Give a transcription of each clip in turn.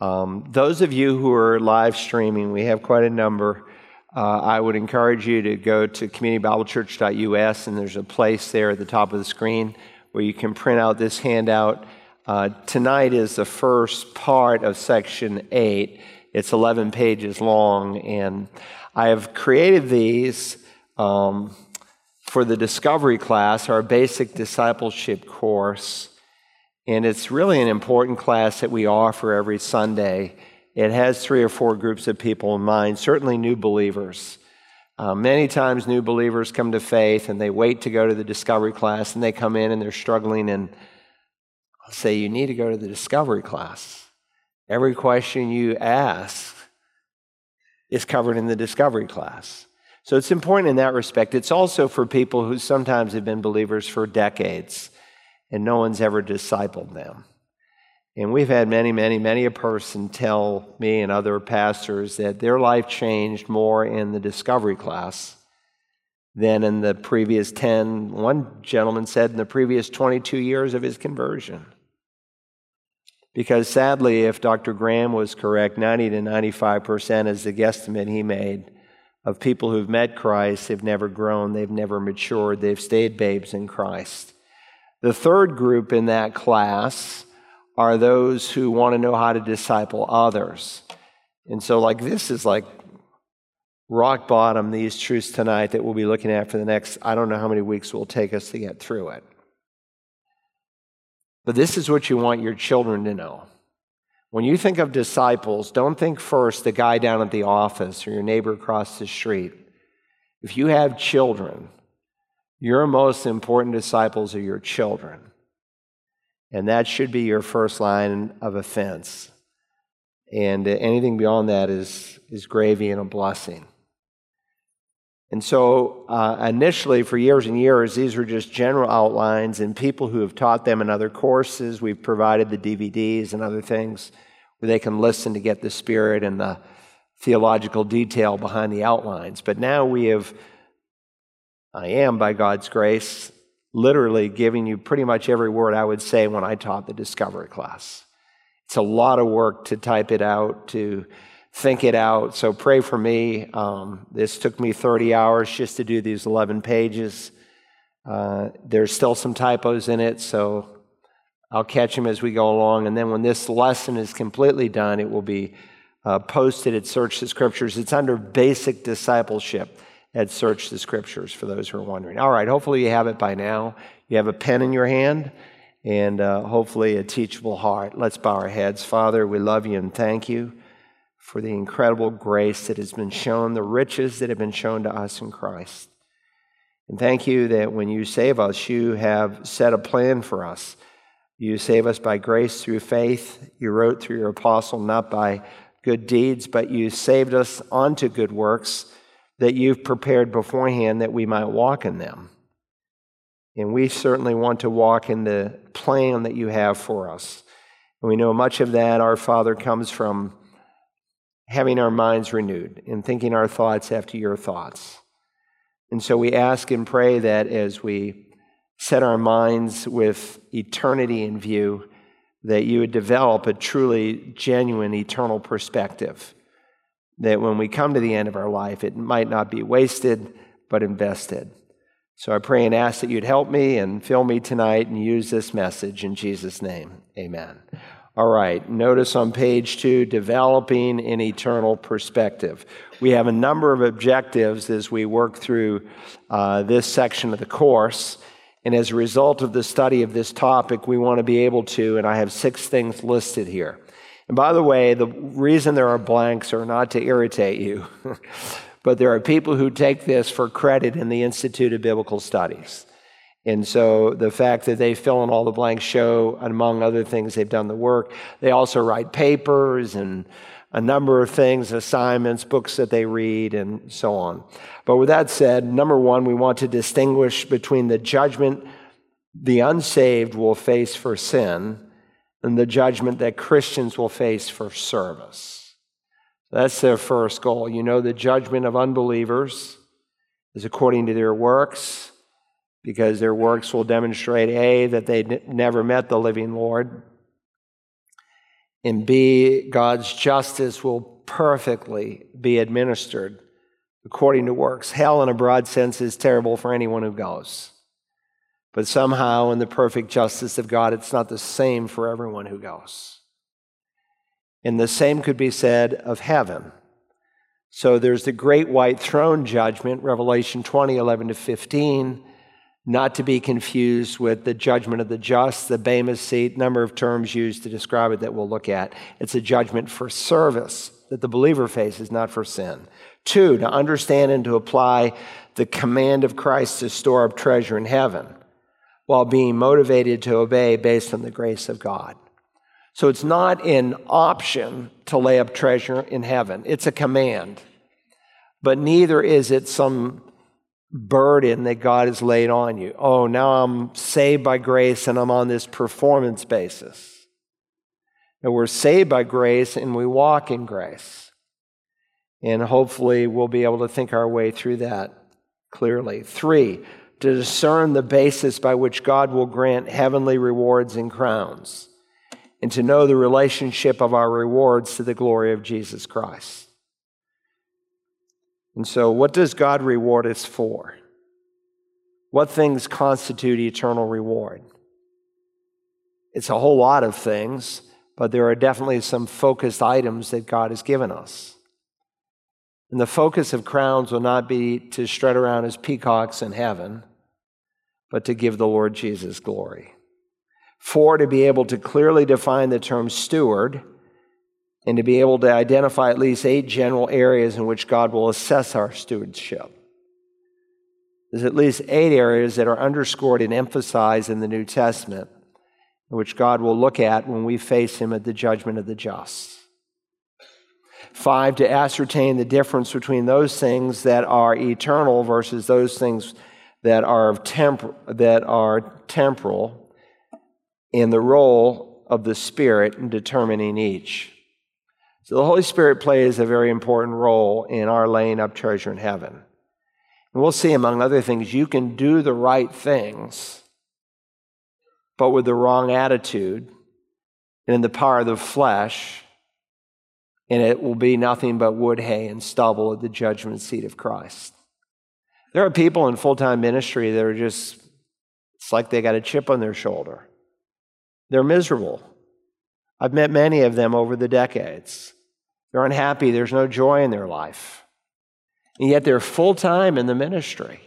Um, those of you who are live streaming, we have quite a number. Uh, I would encourage you to go to communitybiblechurch.us, and there's a place there at the top of the screen where you can print out this handout. Uh, tonight is the first part of section 8. It's 11 pages long, and I have created these um, for the Discovery class, our basic discipleship course. And it's really an important class that we offer every Sunday. It has three or four groups of people in mind, certainly new believers. Uh, many times, new believers come to faith and they wait to go to the discovery class and they come in and they're struggling. And I'll say, You need to go to the discovery class. Every question you ask is covered in the discovery class. So it's important in that respect. It's also for people who sometimes have been believers for decades and no one's ever discipled them. And we've had many, many, many a person tell me and other pastors that their life changed more in the discovery class than in the previous 10, one gentleman said, in the previous 22 years of his conversion. Because sadly, if Dr. Graham was correct, 90 to 95% is the guesstimate he made of people who've met Christ, they've never grown, they've never matured, they've stayed babes in Christ. The third group in that class are those who want to know how to disciple others. And so, like, this is like rock bottom, these truths tonight that we'll be looking at for the next, I don't know how many weeks will take us to get through it. But this is what you want your children to know. When you think of disciples, don't think first the guy down at the office or your neighbor across the street. If you have children, your most important disciples are your children. And that should be your first line of offense. And anything beyond that is, is gravy and a blessing. And so, uh, initially, for years and years, these were just general outlines, and people who have taught them in other courses, we've provided the DVDs and other things where they can listen to get the spirit and the theological detail behind the outlines. But now we have I am, by God's grace, literally giving you pretty much every word I would say when I taught the discovery class. It's a lot of work to type it out, to think it out. So pray for me. Um, this took me 30 hours just to do these 11 pages. Uh, there's still some typos in it, so I'll catch them as we go along. And then when this lesson is completely done, it will be uh, posted at Search the Scriptures. It's under basic discipleship at Search the Scriptures for those who are wondering. All right, hopefully you have it by now. You have a pen in your hand and uh, hopefully a teachable heart. Let's bow our heads. Father, we love you and thank you for the incredible grace that has been shown, the riches that have been shown to us in Christ. And thank you that when you save us, you have set a plan for us. You save us by grace through faith. You wrote through your apostle, not by good deeds, but you saved us onto good works that you've prepared beforehand that we might walk in them. And we certainly want to walk in the plan that you have for us. And we know much of that, our Father, comes from having our minds renewed and thinking our thoughts after your thoughts. And so we ask and pray that as we set our minds with eternity in view, that you would develop a truly genuine eternal perspective that when we come to the end of our life, it might not be wasted, but invested. So I pray and ask that you'd help me and fill me tonight and use this message in Jesus' name. Amen. All right, notice on page two, developing an eternal perspective. We have a number of objectives as we work through uh, this section of the course. And as a result of the study of this topic, we want to be able to, and I have six things listed here. And by the way, the reason there are blanks are not to irritate you, but there are people who take this for credit in the Institute of Biblical Studies. And so the fact that they fill in all the blanks show, among other things, they've done the work. They also write papers and a number of things, assignments, books that they read, and so on. But with that said, number one, we want to distinguish between the judgment the unsaved will face for sin and the judgment that Christians will face for service. That's their first goal. You know, the judgment of unbelievers is according to their works, because their works will demonstrate A, that they never met the living Lord, And B, God's justice will perfectly be administered according to works. Hell, in a broad sense, is terrible for anyone who goes. But somehow, in the perfect justice of God, it's not the same for everyone who goes. And the same could be said of heaven. So there's the great white throne judgment, Revelation 20, 11 to 15, not to be confused with the judgment of the just, the Bema seat, number of terms used to describe it that we'll look at. It's a judgment for service that the believer faces, not for sin. Two, to understand and to apply the command of Christ to store up treasure in heaven while being motivated to obey based on the grace of God. So it's not an option to lay up treasure in heaven, it's a command. But neither is it some burden that God has laid on you. Oh, now I'm saved by grace and I'm on this performance basis. And we're saved by grace and we walk in grace. And hopefully we'll be able to think our way through that clearly. Three, to discern the basis by which God will grant heavenly rewards and crowns, and to know the relationship of our rewards to the glory of Jesus Christ. And so, what does God reward us for? What things constitute eternal reward? It's a whole lot of things, but there are definitely some focused items that God has given us. And the focus of crowns will not be to strut around as peacocks in heaven, but to give the Lord Jesus glory. Four, to be able to clearly define the term steward and to be able to identify at least eight general areas in which God will assess our stewardship. There's at least eight areas that are underscored and emphasized in the New Testament, which God will look at when we face Him at the judgment of the just. Five, to ascertain the difference between those things that are eternal versus those things that are, temp- that are temporal, and the role of the Spirit in determining each. So the Holy Spirit plays a very important role in our laying up treasure in heaven. And we'll see, among other things, you can do the right things, but with the wrong attitude and in the power of the flesh, and it will be nothing but wood, hay, and stubble at the judgment seat of Christ. There are people in full time ministry that are just, it's like they got a chip on their shoulder. They're miserable. I've met many of them over the decades. They're unhappy. There's no joy in their life. And yet they're full time in the ministry.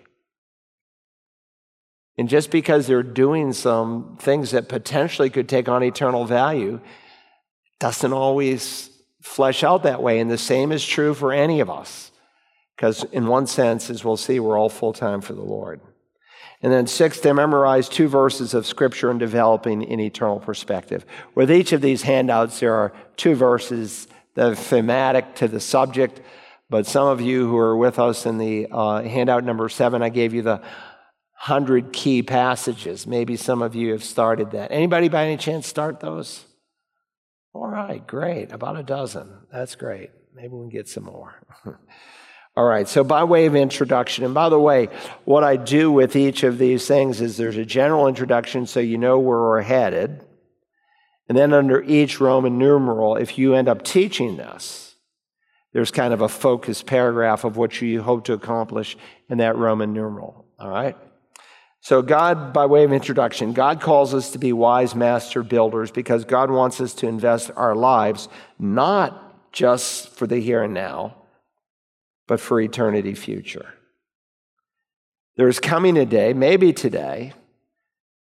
And just because they're doing some things that potentially could take on eternal value, doesn't always flesh out that way. And the same is true for any of us. Because, in one sense, as we'll see, we're all full time for the Lord. And then, six, to memorize two verses of Scripture and developing an eternal perspective. With each of these handouts, there are two verses that are thematic to the subject. But some of you who are with us in the uh, handout number seven, I gave you the 100 key passages. Maybe some of you have started that. Anybody by any chance start those? All right, great. About a dozen. That's great. Maybe we can get some more. All right, so by way of introduction, and by the way, what I do with each of these things is there's a general introduction so you know where we're headed. And then under each Roman numeral, if you end up teaching this, there's kind of a focused paragraph of what you hope to accomplish in that Roman numeral. All right? So, God, by way of introduction, God calls us to be wise master builders because God wants us to invest our lives not just for the here and now, but for eternity future. There's coming a day, maybe today,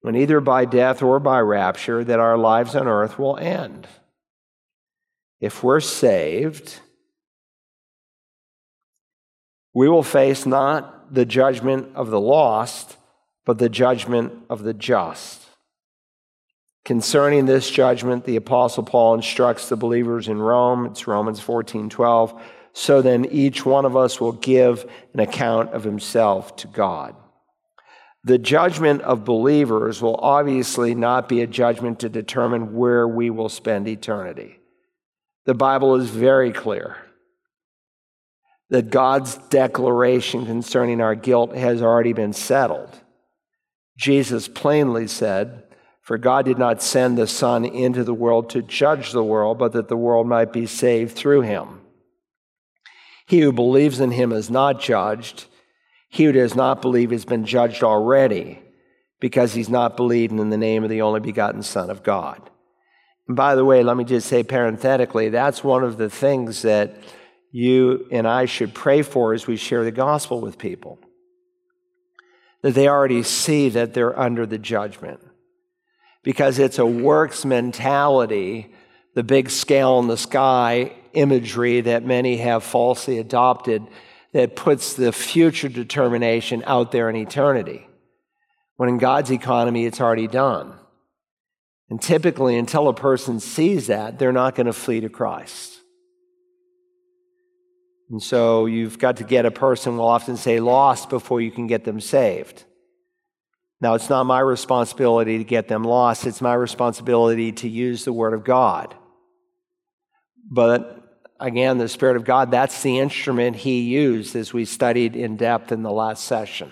when either by death or by rapture, that our lives on earth will end. If we're saved, we will face not the judgment of the lost, but the judgment of the just. Concerning this judgment, the Apostle Paul instructs the believers in Rome. It's Romans 14 12 so then each one of us will give an account of himself to God. The judgment of believers will obviously not be a judgment to determine where we will spend eternity. The Bible is very clear that God's declaration concerning our guilt has already been settled. Jesus plainly said, For God did not send the Son into the world to judge the world, but that the world might be saved through him. He who believes in him is not judged. He who does not believe has been judged already because he's not believed in the name of the only begotten Son of God. And by the way, let me just say parenthetically, that's one of the things that you and I should pray for as we share the gospel with people. That they already see that they're under the judgment because it's a works mentality, the big scale in the sky imagery that many have falsely adopted that puts the future determination out there in eternity. When in God's economy, it's already done. And typically, until a person sees that, they're not going to flee to Christ. And so you've got to get a person, we'll often say, lost before you can get them saved. Now, it's not my responsibility to get them lost, it's my responsibility to use the Word of God. But again, the Spirit of God, that's the instrument He used as we studied in depth in the last session.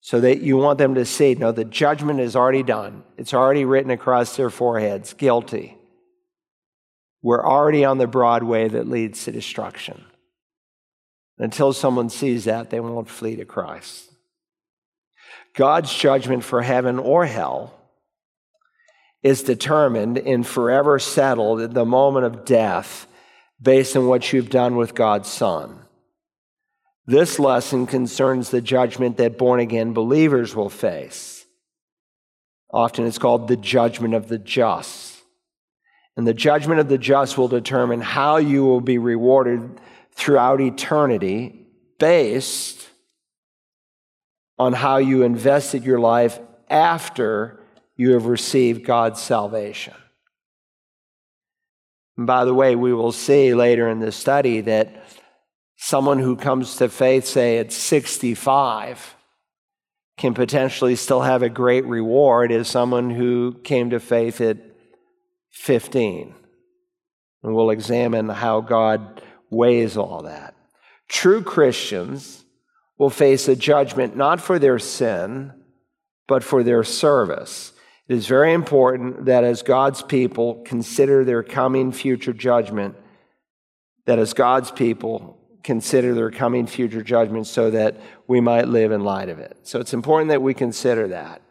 So that you want them to see, no, the judgment is already done. It's already written across their foreheads, guilty. We're already on the broad way that leads to destruction. Until someone sees that, they won't flee to Christ. God's judgment for heaven or hell is determined and forever settled at the moment of death based on what you've done with God's Son. This lesson concerns the judgment that born again believers will face. Often it's called the judgment of the just. And the judgment of the just will determine how you will be rewarded throughout eternity based on how you invested your life after you have received God's salvation. And by the way, we will see later in the study that someone who comes to faith, say at 65, can potentially still have a great reward as someone who came to faith at 15. And we'll examine how God weighs all that. True Christians will face a judgment not for their sin, but for their service. It is very important that as God's people consider their coming future judgment, that as God's people consider their coming future judgment so that we might live in light of it. So it's important that we consider that.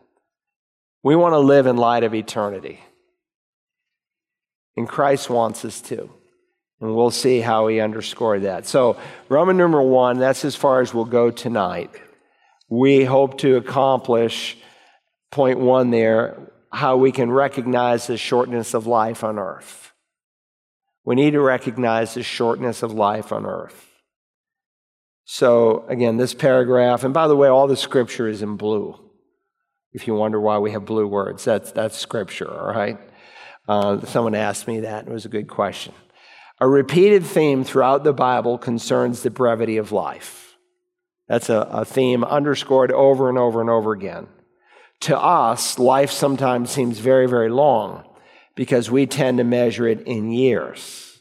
We want to live in light of eternity. And Christ wants us to. And we'll see how he underscored that. So, Roman number one, that's as far as we'll go tonight. We hope to accomplish point one there how we can recognize the shortness of life on earth. We need to recognize the shortness of life on earth. So, again, this paragraph, and by the way, all the scripture is in blue. If you wonder why we have blue words, that's, that's scripture, all right? Uh, someone asked me that, and it was a good question. A repeated theme throughout the Bible concerns the brevity of life. That's a, a, theme underscored over and over and over again. To us, life sometimes seems very, very long because we tend to measure it in years.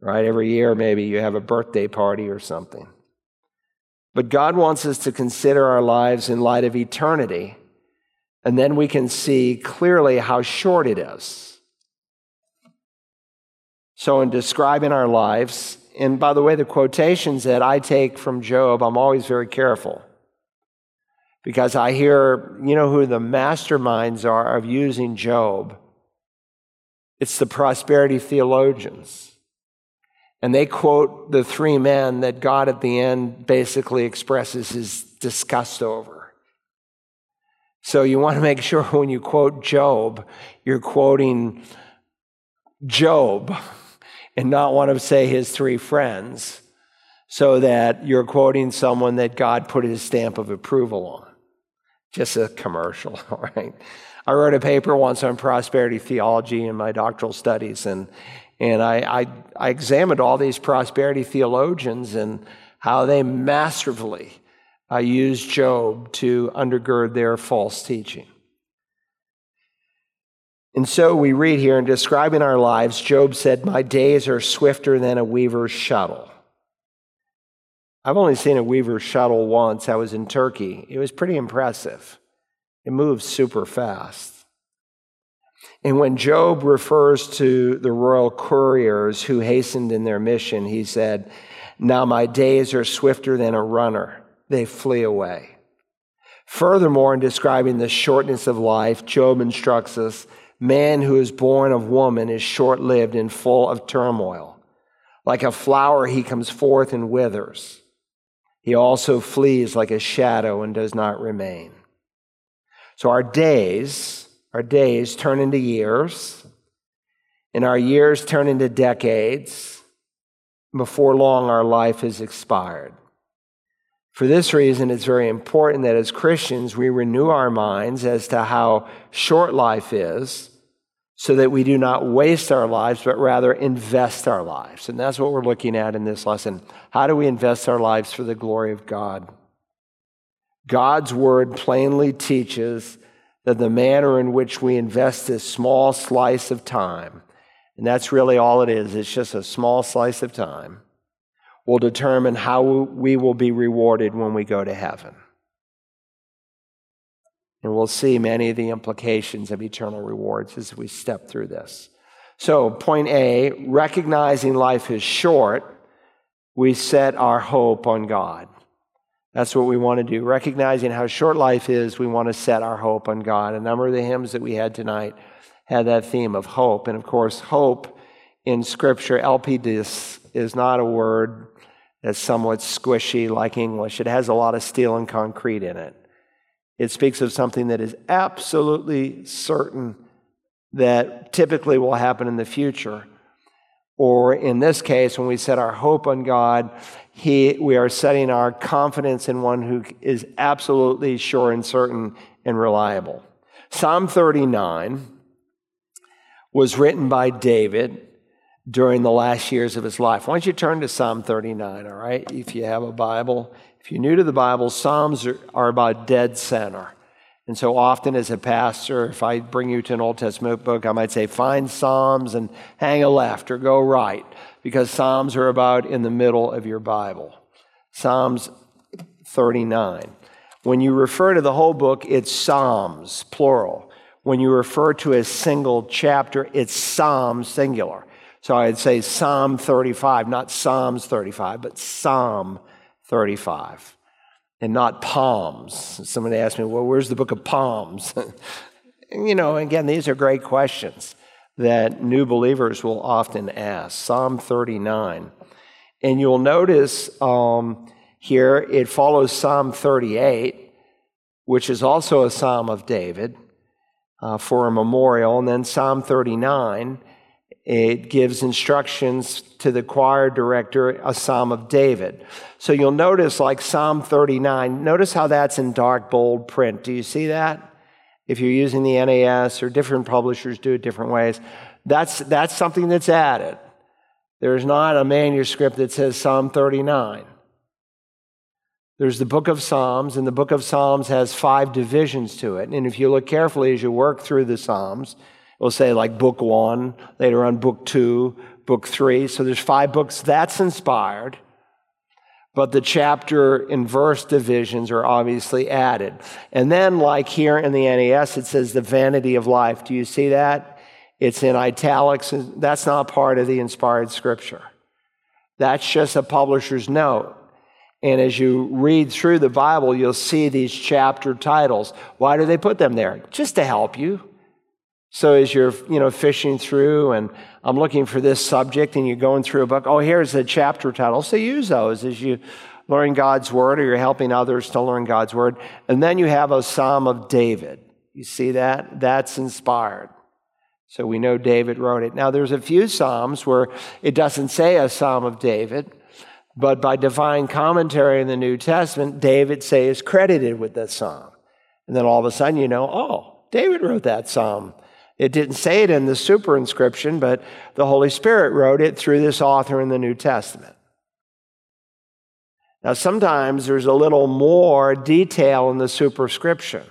Right? Every year, maybe you have a birthday party or something. But God wants us to consider our lives in light of eternity, and then we can see clearly how short it is. So, in describing our lives, and by the way, the quotations that I take from Job, I'm always very careful because I hear, you know, who the masterminds are of using Job? It's the prosperity theologians. And they quote the three men that God at the end basically expresses his disgust over. So you want to make sure when you quote Job, you're quoting Job and not want to say his three friends so that you're quoting someone that God put his stamp of approval on. Just a commercial, all right? I wrote a paper once on prosperity theology in my doctoral studies, and, and I, I, I examined all these prosperity theologians and how they masterfully uh, used Job to undergird their false teaching. And so we read here in describing our lives, Job said, My days are swifter than a weaver's shuttle. I've only seen a weaver shuttle once. I was in Turkey. It was pretty impressive. It moves super fast. And when Job refers to the royal couriers who hastened in their mission, he said, Now my days are swifter than a runner, they flee away. Furthermore, in describing the shortness of life, Job instructs us man who is born of woman is short lived and full of turmoil. Like a flower, he comes forth and withers. He also flees like a shadow and does not remain. So our days, our days turn into years, and our years turn into decades. Before long, our life is expired. For this reason, it's very important that as Christians, we renew our minds as to how short life is so that we do not waste our lives, but rather invest our lives. And that's what we're looking at in this lesson. How do we invest our lives for the glory of God? God's word plainly teaches that the manner in which we invest this small slice of time, and that's really all it is, it's just a small slice of time, will determine how we will be rewarded when we go to heaven. And we'll see many of the implications of eternal rewards as we step through this. So, point A recognizing life is short, we set our hope on God. That's what we want to do. Recognizing how short life is, we want to set our hope on God. A number of the hymns that we had tonight had that theme of hope. And of course, hope in Scripture, elpidus, is not a word that's somewhat squishy like English. It has a lot of steel and concrete in it. It speaks of something that is absolutely certain that typically will happen in the future. Or in this case, when we set our hope on God, he, we are setting our confidence in one who is absolutely sure and certain and reliable. Psalm 39 was written by David during the last years of his life. Why don't you turn to Psalm 39, all right? If you have a Bible. If you're new to the Bible, Psalms are, are about dead center. And so often, as a pastor, if I bring you to an Old Testament book, I might say, find Psalms and hang a left or go right, because Psalms are about in the middle of your Bible. Psalms 39. When you refer to the whole book, it's Psalms, plural. When you refer to a single chapter, it's Psalms, singular. So I'd say Psalm 35, not Psalms 35, but Psalm 35 and not palms. Somebody asked me, well, where's the book of palms? you know, again, these are great questions that new believers will often ask. Psalm 39. And you'll notice um, here it follows Psalm 38, which is also a psalm of David uh, for a memorial. And then Psalm 39 it gives instructions to the choir director, a psalm of David. So you'll notice, like Psalm 39, notice how that's in dark, bold print. Do you see that? If you're using the NAS or different publishers do it different ways, that's, that's something that's added. There's not a manuscript that says Psalm 39. There's the book of Psalms, and the book of Psalms has five divisions to it. And if you look carefully as you work through the Psalms, We'll say like book one, later on book two, book three. So there's five books. That's inspired. But the chapter and verse divisions are obviously added. And then, like here in the NAS, it says the vanity of life. Do you see that? It's in italics. That's not part of the inspired scripture. That's just a publisher's note. And as you read through the Bible, you'll see these chapter titles. Why do they put them there? Just to help you. So as you're, you know, fishing through and I'm looking for this subject and you're going through a book, oh, here's a chapter title. So use those as you learn God's word or you're helping others to learn God's word. And then you have a Psalm of David. You see that? That's inspired. So we know David wrote it. Now there's a few Psalms where it doesn't say a Psalm of David, but by divine commentary in the New Testament, David say is credited with that psalm. And then all of a sudden you know, oh, David wrote that psalm. It didn't say it in the superinscription, but the Holy Spirit wrote it through this author in the New Testament. Now, sometimes there's a little more detail in the superscription.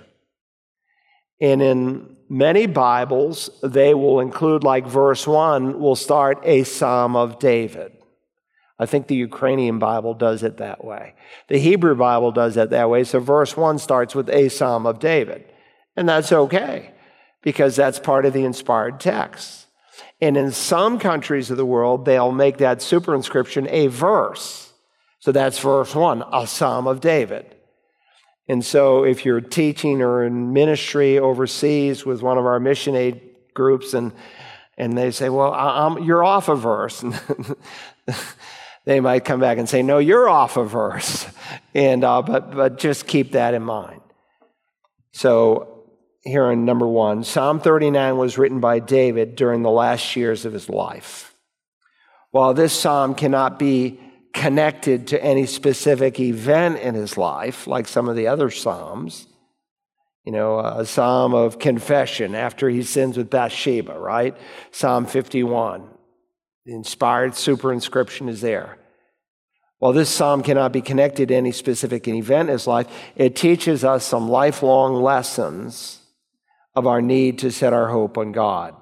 And in many Bibles, they will include, like verse 1, will start a Psalm of David. I think the Ukrainian Bible does it that way. The Hebrew Bible does it that way. So verse 1 starts with a Psalm of David. And that's okay because that's part of the inspired text. And in some countries of the world, they'll make that superinscription a verse. So that's verse one, a Psalm of David. And so if you're teaching or in ministry overseas with one of our mission aid groups and and they say, well, I'm, you're off a verse. they might come back and say, no, you're off a verse. And, uh, but, but just keep that in mind. So here in number one, Psalm 39 was written by David during the last years of his life. While this psalm cannot be connected to any specific event in his life, like some of the other psalms, you know, a psalm of confession after he sins with Bathsheba, right? Psalm 51. The inspired superinscription is there. While this psalm cannot be connected to any specific event in his life, it teaches us some lifelong lessons of our need to set our hope on God.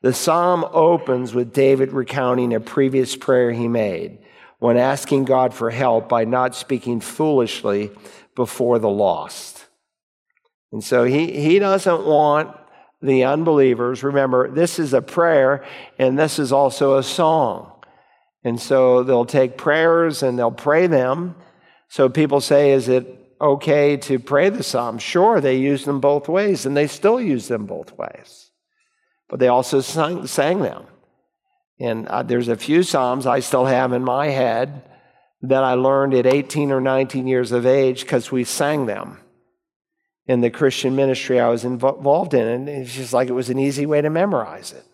The psalm opens with David recounting a previous prayer he made when asking God for help by not speaking foolishly before the lost. And so he, he doesn't want the unbelievers. Remember, this is a prayer and this is also a song. And so they'll take prayers and they'll pray them. So people say, Is it okay to pray the psalm? Sure, they used them both ways and they still use them both ways. But they also sang, sang them. And uh, there's a few Psalms I still have in my head that I learned at 18 or 19 years of age because we sang them in the Christian ministry I was involved in. And it's just like it was an easy way to memorize it.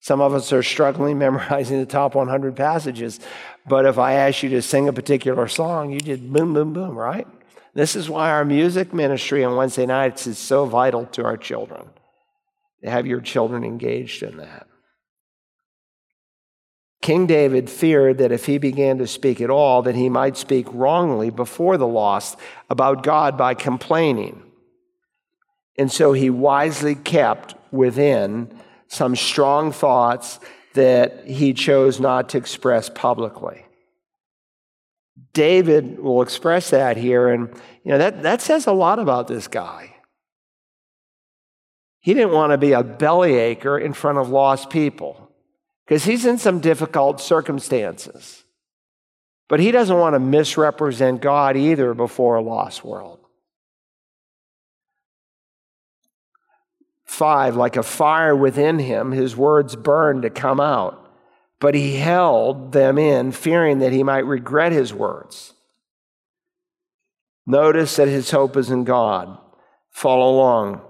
Some of us are struggling memorizing the top 100 passages, but if I ask you to sing a particular song, you just boom, boom, boom, right? This is why our music ministry on Wednesday nights is so vital to our children. To have your children engaged in that. King David feared that if he began to speak at all, that he might speak wrongly before the lost about God by complaining. And so he wisely kept within some strong thoughts that he chose not to express publicly. David will express that here, and you know that, that says a lot about this guy. He didn't want to be a bellyacre in front of lost people because he's in some difficult circumstances. But he doesn't want to misrepresent God either before a lost world. Five, like a fire within him, his words burn to come out, but he held them in, fearing that he might regret his words. Notice that his hope is in God. Follow along.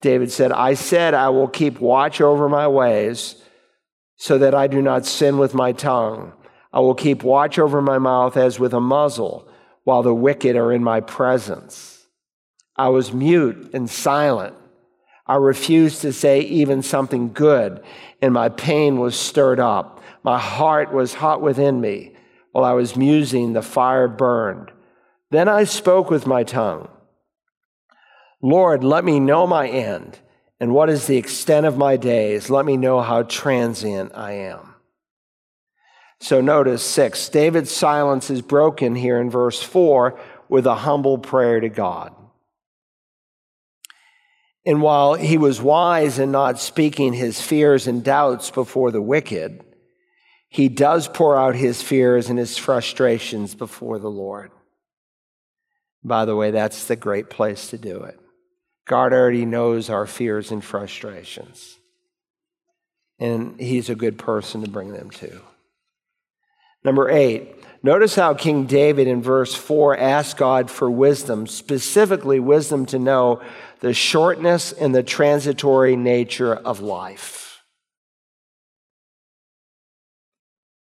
David said, I said, I will keep watch over my ways so that I do not sin with my tongue. I will keep watch over my mouth as with a muzzle while the wicked are in my presence. I was mute and silent. I refused to say even something good, and my pain was stirred up. My heart was hot within me. While I was musing, the fire burned. Then I spoke with my tongue. Lord, let me know my end and what is the extent of my days? Let me know how transient I am. So notice six, David's silence is broken here in verse four with a humble prayer to God. And while he was wise in not speaking his fears and doubts before the wicked, he does pour out his fears and his frustrations before the Lord. By the way, that's the great place to do it. God already knows our fears and frustrations. And He's a good person to bring them to. Number eight, notice how King David in verse 4 asked God for wisdom, specifically wisdom to know the shortness and the transitory nature of life.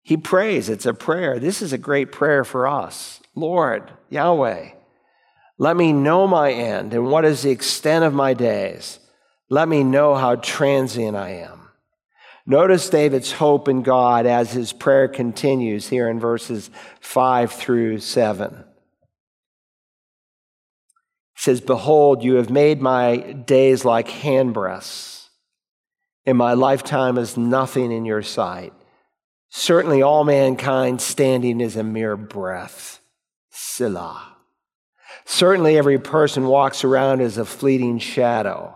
He prays, it's a prayer. This is a great prayer for us. Lord, Yahweh, let me know my end and what is the extent of my days. Let me know how transient I am. Notice David's hope in God as his prayer continues here in verses 5 through 7. Says, Behold, you have made my days like handbreadths, and my lifetime is nothing in your sight. Certainly, all mankind standing is a mere breath. Selah. Certainly, every person walks around as a fleeting shadow.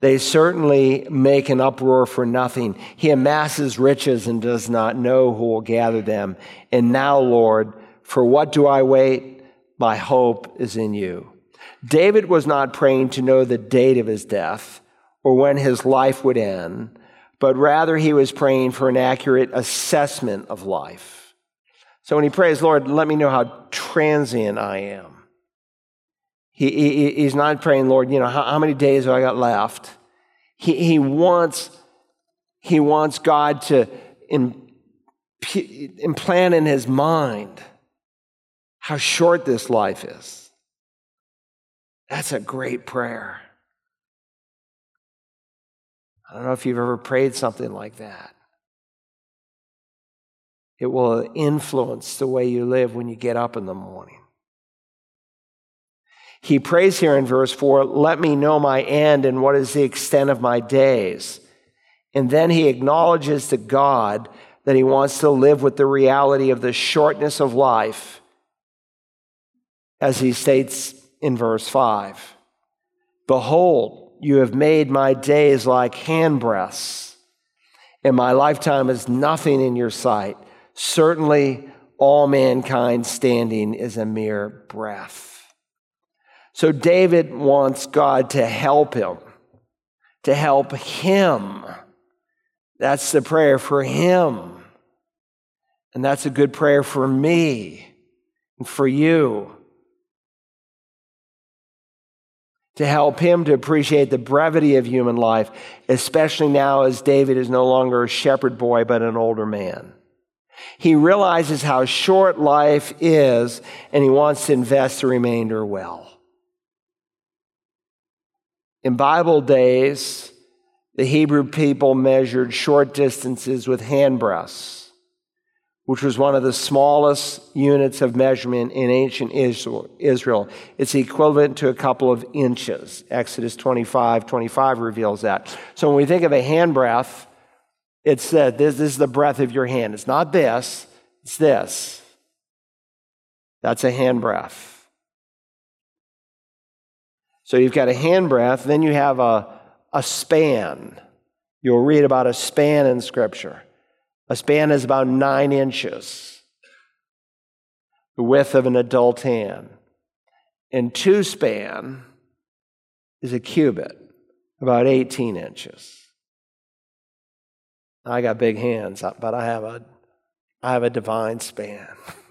They certainly make an uproar for nothing. He amasses riches and does not know who will gather them. And now, Lord, for what do I wait? My hope is in you. David was not praying to know the date of his death or when his life would end, but rather he was praying for an accurate assessment of life. So when he prays, Lord, let me know how transient I am. He, he, he's not praying, Lord, you know, how, how many days have I got left? He, he, wants, he wants God to implant in his mind how short this life is. That's a great prayer. I don't know if you've ever prayed something like that. It will influence the way you live when you get up in the morning. He prays here in verse 4 Let me know my end and what is the extent of my days. And then he acknowledges to God that he wants to live with the reality of the shortness of life, as he states in verse 5 Behold, you have made my days like handbreadths, and my lifetime is nothing in your sight. Certainly, all mankind standing is a mere breath. So David wants God to help him, to help him. That's the prayer for him. And that's a good prayer for me and for you. To help him to appreciate the brevity of human life, especially now as David is no longer a shepherd boy, but an older man. He realizes how short life is, and he wants to invest the remainder well. In Bible days, the Hebrew people measured short distances with handbreadths, which was one of the smallest units of measurement in ancient Israel. It's equivalent to a couple of inches. Exodus 25 25 reveals that. So when we think of a handbreadth, it's that this, this is the breadth of your hand. It's not this, it's this. That's a handbreadth. So you've got a handbreadth, then you have a, a span. You'll read about a span in Scripture. A span is about nine inches, the width of an adult hand. And two span is a cubit, about 18 inches. I got big hands, but I have a, I have a divine span.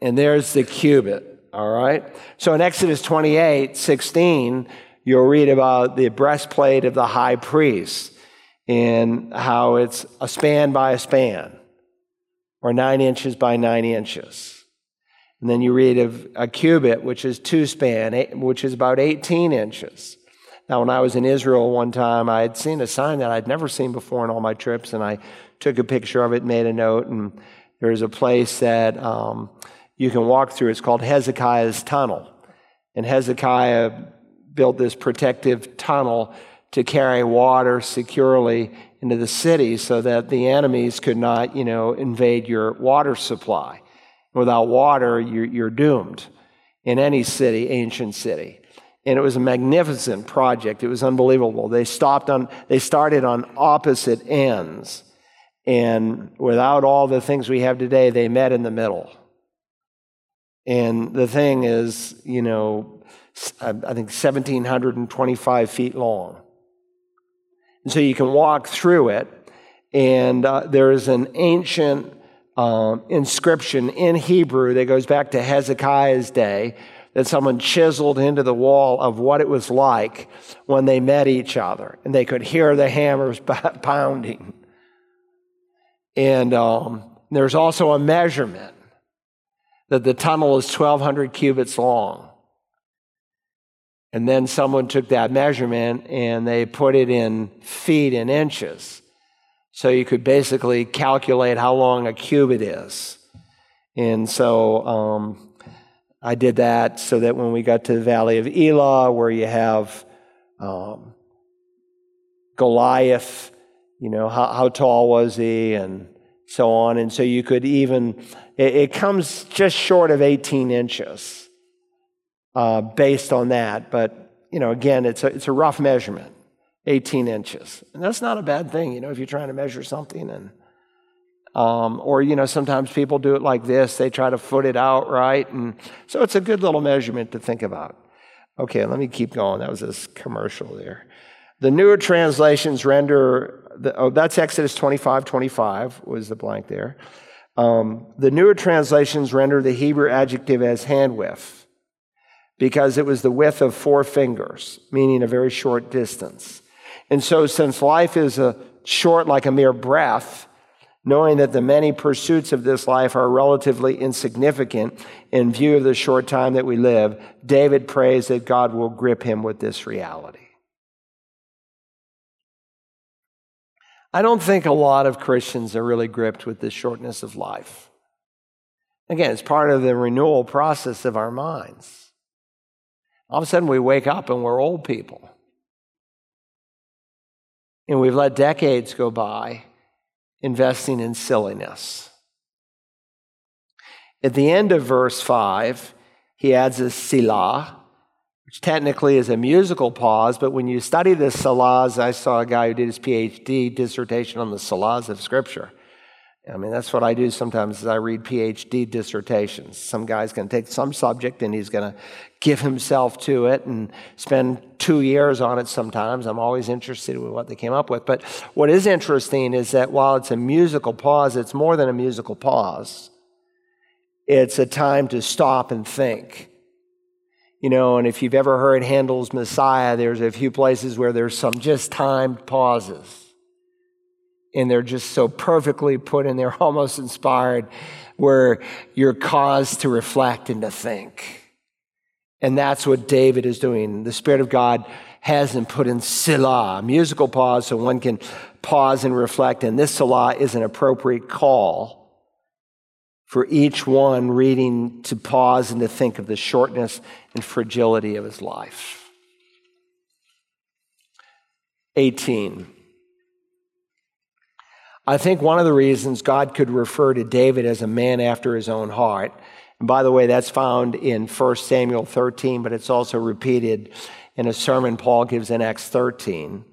and there's the cubit. All right? So in Exodus 28 16, you'll read about the breastplate of the high priest and how it's a span by a span, or nine inches by nine inches. And then you read of a cubit, which is two span, which is about 18 inches. Now, when I was in Israel one time, I had seen a sign that I'd never seen before in all my trips, and I took a picture of it, made a note, and there's a place that um, you can walk through. It's called Hezekiah's Tunnel. And Hezekiah built this protective tunnel to carry water securely into the city so that the enemies could not, you know, invade your water supply. Without water, you're, you're doomed in any city, ancient city. And it was a magnificent project. It was unbelievable. They stopped on, they started on opposite ends. And without all the things we have today, they met in the middle. And the thing is, you know, I think 1,725 feet long. And so you can walk through it, and uh, there is an ancient um, inscription in Hebrew that goes back to Hezekiah's day that someone chiseled into the wall of what it was like when they met each other, and they could hear the hammers pounding. And um, there's also a measurement that the tunnel is 1,200 cubits long. And then someone took that measurement and they put it in feet and inches. So you could basically calculate how long a cubit is. And so um, I did that so that when we got to the Valley of Elah, where you have um, Goliath, you know, how, how tall was he? And so on. And so you could even, it, it comes just short of 18 inches uh, based on that. But, you know, again, it's a, it's a rough measurement, 18 inches. And that's not a bad thing, you know, if you're trying to measure something and, um, or, you know, sometimes people do it like this. They try to foot it out, right? And so it's a good little measurement to think about. Okay, let me keep going. That was this commercial there. The newer translations render, the, oh, that's Exodus 25, 25 was the blank there. Um, the newer translations render the Hebrew adjective as hand width because it was the width of four fingers, meaning a very short distance. And so, since life is a short like a mere breath, knowing that the many pursuits of this life are relatively insignificant in view of the short time that we live, David prays that God will grip him with this reality. I don't think a lot of Christians are really gripped with the shortness of life. Again, it's part of the renewal process of our minds. All of a sudden, we wake up and we're old people. And we've let decades go by investing in silliness. At the end of verse 5, he adds a Selah, which technically is a musical pause, but when you study the Selahs, I saw a guy who did his PhD dissertation on the Selahs of Scripture. I mean, that's what I do sometimes is I read PhD dissertations. Some guy's going to take some subject and he's going to give himself to it and spend two years on it sometimes. I'm always interested in what they came up with. But what is interesting is that while it's a musical pause, it's more than a musical pause. It's a time to stop and think. You know, and if you've ever heard Handel's Messiah, there's a few places where there's some just timed pauses and they're just so perfectly put in there, almost inspired, where you're caused to reflect and to think. And that's what David is doing. The Spirit of God has him put in Selah, musical pause, so one can pause and reflect. And this Selah is an appropriate call for each one reading to pause and to think of the shortness and fragility of his life. 18. I think one of the reasons God could refer to David as a man after his own heart, and by the way, that's found in 1 Samuel 13, but it's also repeated in a sermon Paul gives in Acts 13,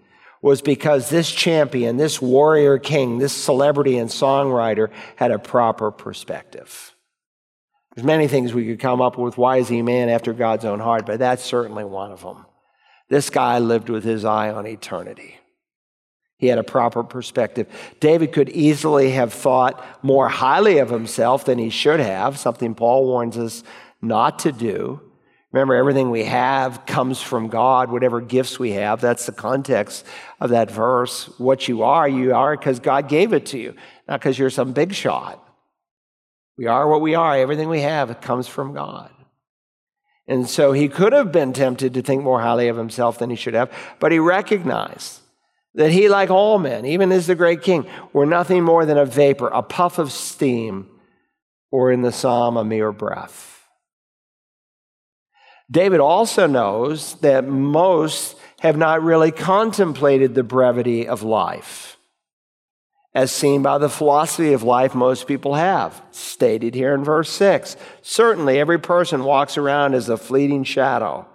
was because this champion, this warrior king, this celebrity and songwriter had a proper perspective. There's many things we could come up with. Why is he a man after God's own heart? But that's certainly one of them. This guy lived with his eye on eternity. He had a proper perspective. David could easily have thought more highly of himself than he should have, something Paul warns us not to do. Remember, everything we have comes from God, whatever gifts we have. That's the context of that verse. What you are, you are because God gave it to you, not because you're some big shot. We are what we are. Everything we have comes from God. And so he could have been tempted to think more highly of himself than he should have, but he recognized that he, like all men, even as the great king, were nothing more than a vapor, a puff of steam, or in the psalm, a mere breath. David also knows that most have not really contemplated the brevity of life, as seen by the philosophy of life most people have, stated here in verse 6. Certainly, every person walks around as a fleeting shadow.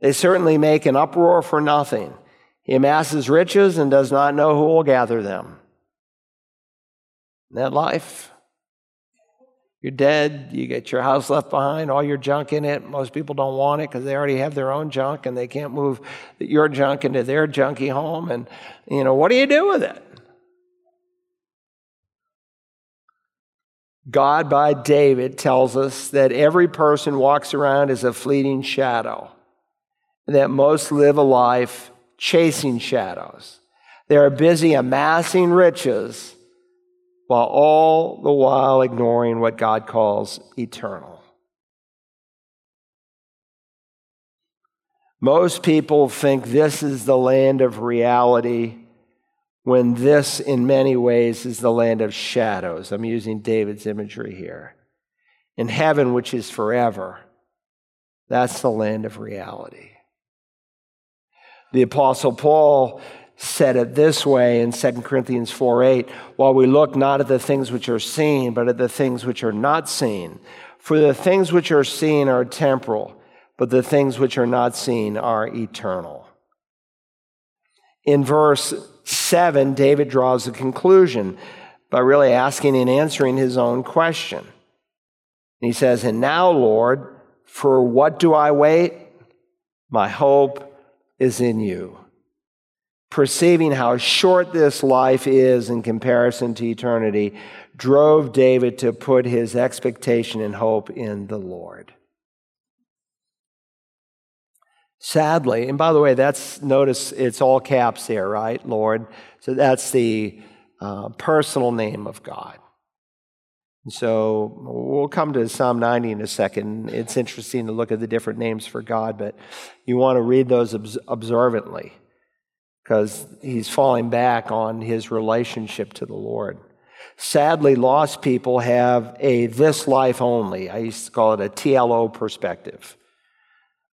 They certainly make an uproar for nothing. He amasses riches and does not know who will gather them. that life? You're dead, you get your house left behind, all your junk in it. Most people don't want it because they already have their own junk and they can't move your junk into their junky home. And, you know, what do you do with it? God, by David, tells us that every person walks around as a fleeting shadow, and that most live a life chasing shadows. They are busy amassing riches while all the while ignoring what God calls eternal. Most people think this is the land of reality when this, in many ways, is the land of shadows. I'm using David's imagery here. In heaven, which is forever, that's the land of reality. The Apostle Paul said it this way in 2 Corinthians 4 8, while we look not at the things which are seen, but at the things which are not seen. For the things which are seen are temporal, but the things which are not seen are eternal. In verse 7, David draws a conclusion by really asking and answering his own question. He says, And now, Lord, for what do I wait? My hope is in you. Perceiving how short this life is in comparison to eternity, drove David to put his expectation and hope in the Lord. Sadly, and by the way, that's notice it's all caps there, right, Lord? So that's the uh, personal name of God. So we'll come to Psalm 90 in a second. It's interesting to look at the different names for God, but you want to read those obs- observantly because he's falling back on his relationship to the Lord. Sadly, lost people have a this life only. I used to call it a TLO perspective,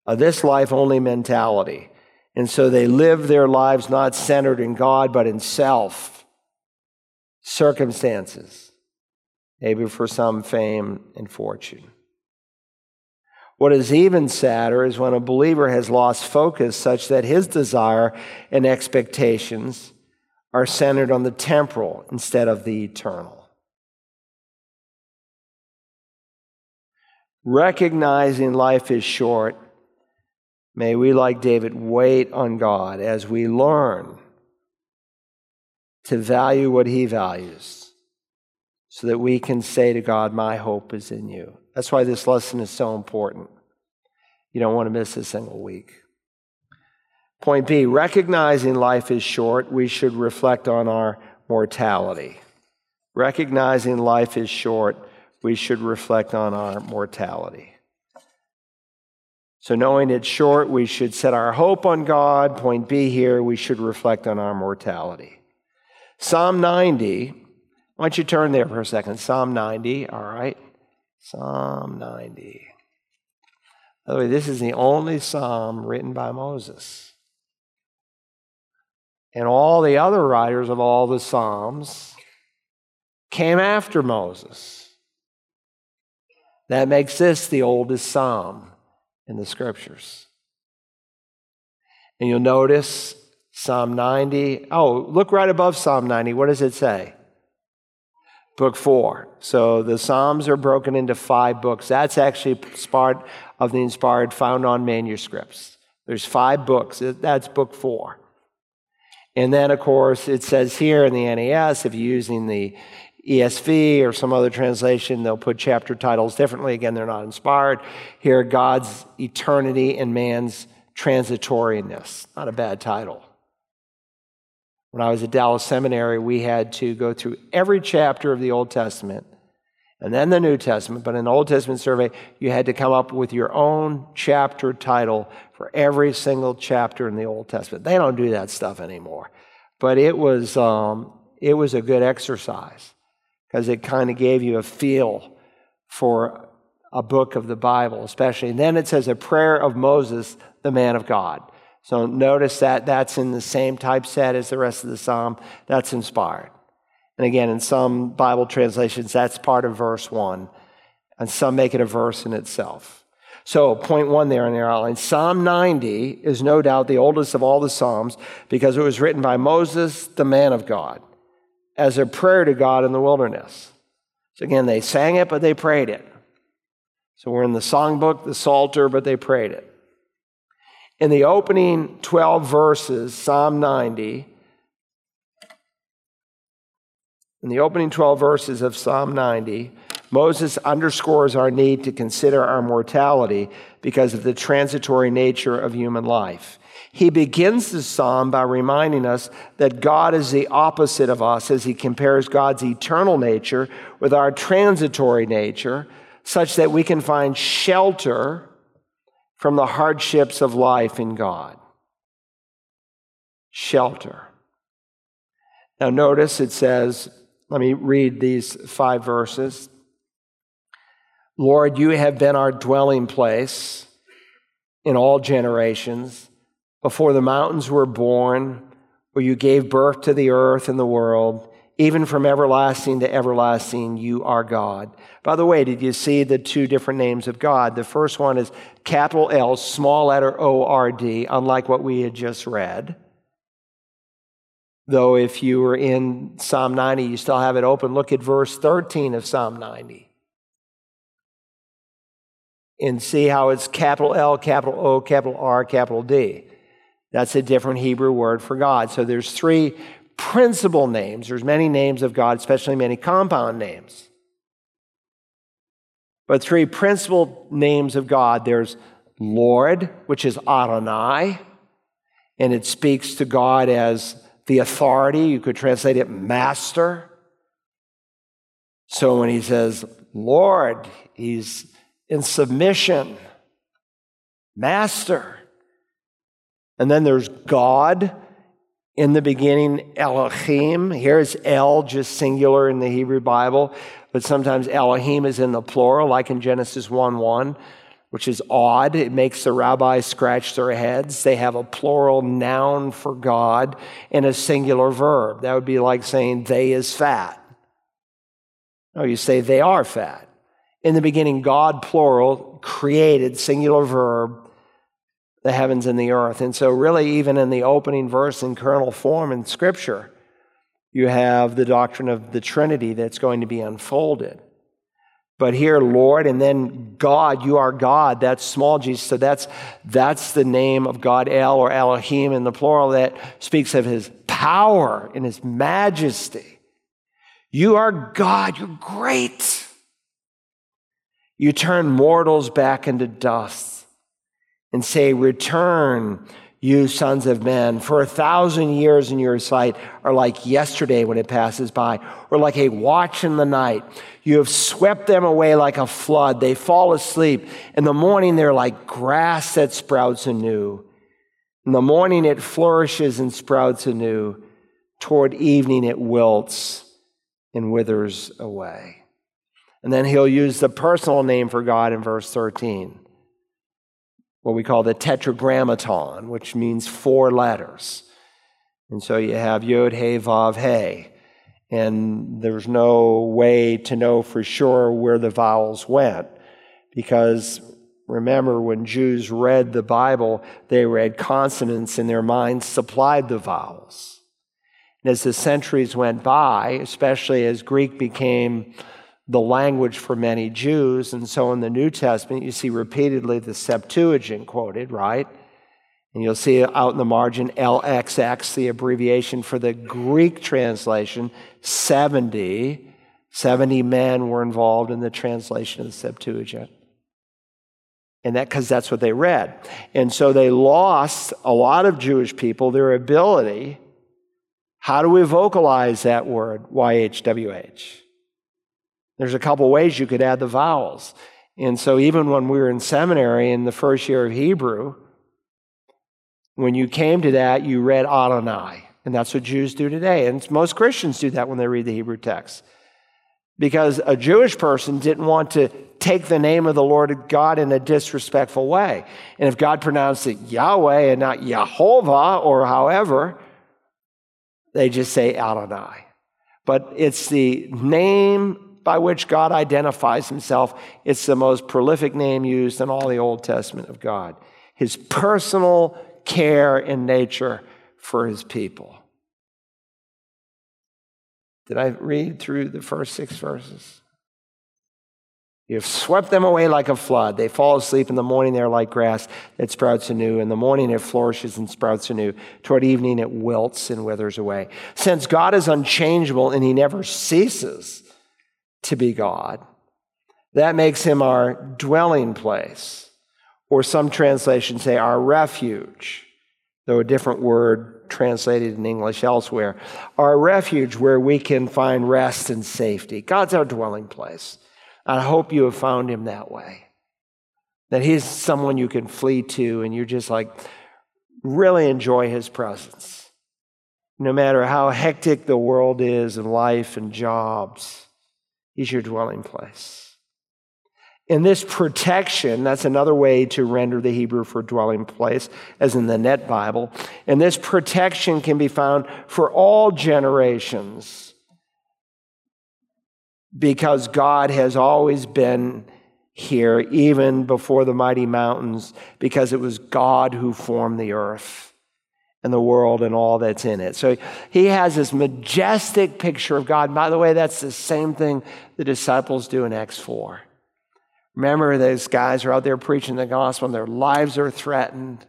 a this life only mentality. And so they live their lives not centered in God, but in self, circumstances maybe for some fame and fortune. What is even sadder is when a believer has lost focus such that his desire and expectations are centered on the temporal instead of the eternal. Recognizing life is short, may we, like David, wait on God as we learn to value what he values so that we can say to God, My hope is in you. That's why this lesson is so important. You don't want to miss a single week. Point B recognizing life is short, we should reflect on our mortality. Recognizing life is short, we should reflect on our mortality. So, knowing it's short, we should set our hope on God. Point B here, we should reflect on our mortality. Psalm 90 why don't you turn there for a second? Psalm 90, all right? Psalm 90. By the way, this is the only psalm written by Moses. And all the other writers of all the psalms came after Moses. That makes this the oldest psalm in the scriptures. And you'll notice Psalm 90. Oh, look right above Psalm 90. What does it say? Book four. So the Psalms are broken into five books. That's actually part of the inspired found on manuscripts. There's five books. That's book four. And then, of course, it says here in the NAS, if you're using the ESV or some other translation, they'll put chapter titles differently. Again, they're not inspired. Here, God's eternity and man's transitoriness. Not a bad title. When I was at Dallas Seminary, we had to go through every chapter of the Old Testament and then the New Testament. But in the Old Testament survey, you had to come up with your own chapter title for every single chapter in the Old Testament. They don't do that stuff anymore. But it was, um, it was a good exercise because it kind of gave you a feel for a book of the Bible, especially. And then it says a prayer of Moses, the man of God. So notice that that's in the same typeset as the rest of the psalm. That's inspired. And again, in some Bible translations, that's part of verse one, and some make it a verse in itself. So, point one there in your outline Psalm 90 is no doubt the oldest of all the Psalms because it was written by Moses, the man of God, as a prayer to God in the wilderness. So, again, they sang it, but they prayed it. So, we're in the songbook, the Psalter, but they prayed it. In the opening 12 verses, Psalm 90, in the opening 12 verses of Psalm 90, Moses underscores our need to consider our mortality because of the transitory nature of human life. He begins the psalm by reminding us that God is the opposite of us as he compares God's eternal nature with our transitory nature, such that we can find shelter from the hardships of life in God. Shelter. Now, notice it says, let me read these five verses. Lord, you have been our dwelling place in all generations. Before the mountains were born, or you gave birth to the earth and the world. Even from everlasting to everlasting, you are God. By the way, did you see the two different names of God? The first one is capital L, small letter O R D, unlike what we had just read. Though, if you were in Psalm 90, you still have it open. Look at verse 13 of Psalm 90 and see how it's capital L, capital O, capital R, capital D. That's a different Hebrew word for God. So there's three principal names. There's many names of God, especially many compound names. But three principal names of God there's Lord, which is Adonai, and it speaks to God as the authority. You could translate it master. So when he says Lord, he's in submission, master. And then there's God. In the beginning, Elohim. Here's El, just singular in the Hebrew Bible, but sometimes Elohim is in the plural, like in Genesis 1 1, which is odd. It makes the rabbis scratch their heads. They have a plural noun for God and a singular verb. That would be like saying they is fat. No, you say they are fat. In the beginning, God, plural, created, singular verb, the heavens and the earth. And so, really, even in the opening verse in kernel form in Scripture, you have the doctrine of the Trinity that's going to be unfolded. But here, Lord, and then God, you are God. That's small g. So that's that's the name of God, El or Elohim in the plural, that speaks of his power and his majesty. You are God, you're great. You turn mortals back into dust and say, Return, you sons of men, for a thousand years in your sight are like yesterday when it passes by, or like a watch in the night. You have swept them away like a flood. They fall asleep. In the morning, they're like grass that sprouts anew. In the morning, it flourishes and sprouts anew. Toward evening, it wilts and withers away. And then he'll use the personal name for God in verse 13, what we call the tetragrammaton, which means four letters. And so you have Yod, He, Vav, He. And there's no way to know for sure where the vowels went because remember when Jews read the Bible, they read consonants and their minds supplied the vowels. And as the centuries went by, especially as Greek became the language for many Jews. And so in the New Testament, you see repeatedly the Septuagint quoted, right? And you'll see out in the margin LXX, the abbreviation for the Greek translation, 70. 70 men were involved in the translation of the Septuagint. And that because that's what they read. And so they lost a lot of Jewish people their ability. How do we vocalize that word, YHWH? There's a couple ways you could add the vowels. And so, even when we were in seminary in the first year of Hebrew, when you came to that, you read Adonai. And that's what Jews do today. And most Christians do that when they read the Hebrew text. Because a Jewish person didn't want to take the name of the Lord God in a disrespectful way. And if God pronounced it Yahweh and not Yehovah or however, they just say Adonai. But it's the name by which God identifies himself. It's the most prolific name used in all the Old Testament of God. His personal care and nature for his people. Did I read through the first six verses? You have swept them away like a flood. They fall asleep in the morning, they're like grass that sprouts anew. In the morning, it flourishes and sprouts anew. Toward evening, it wilts and withers away. Since God is unchangeable and he never ceases, to be God. That makes him our dwelling place, or some translations say our refuge, though a different word translated in English elsewhere. Our refuge where we can find rest and safety. God's our dwelling place. I hope you have found him that way. That he's someone you can flee to and you're just like really enjoy his presence. No matter how hectic the world is and life and jobs He's your dwelling place. In this protection, that's another way to render the Hebrew for dwelling place, as in the Net Bible. And this protection can be found for all generations because God has always been here, even before the mighty mountains, because it was God who formed the earth and the world and all that's in it. So he has this majestic picture of God. By the way, that's the same thing the disciples do in Acts 4. Remember, those guys are out there preaching the gospel and their lives are threatened.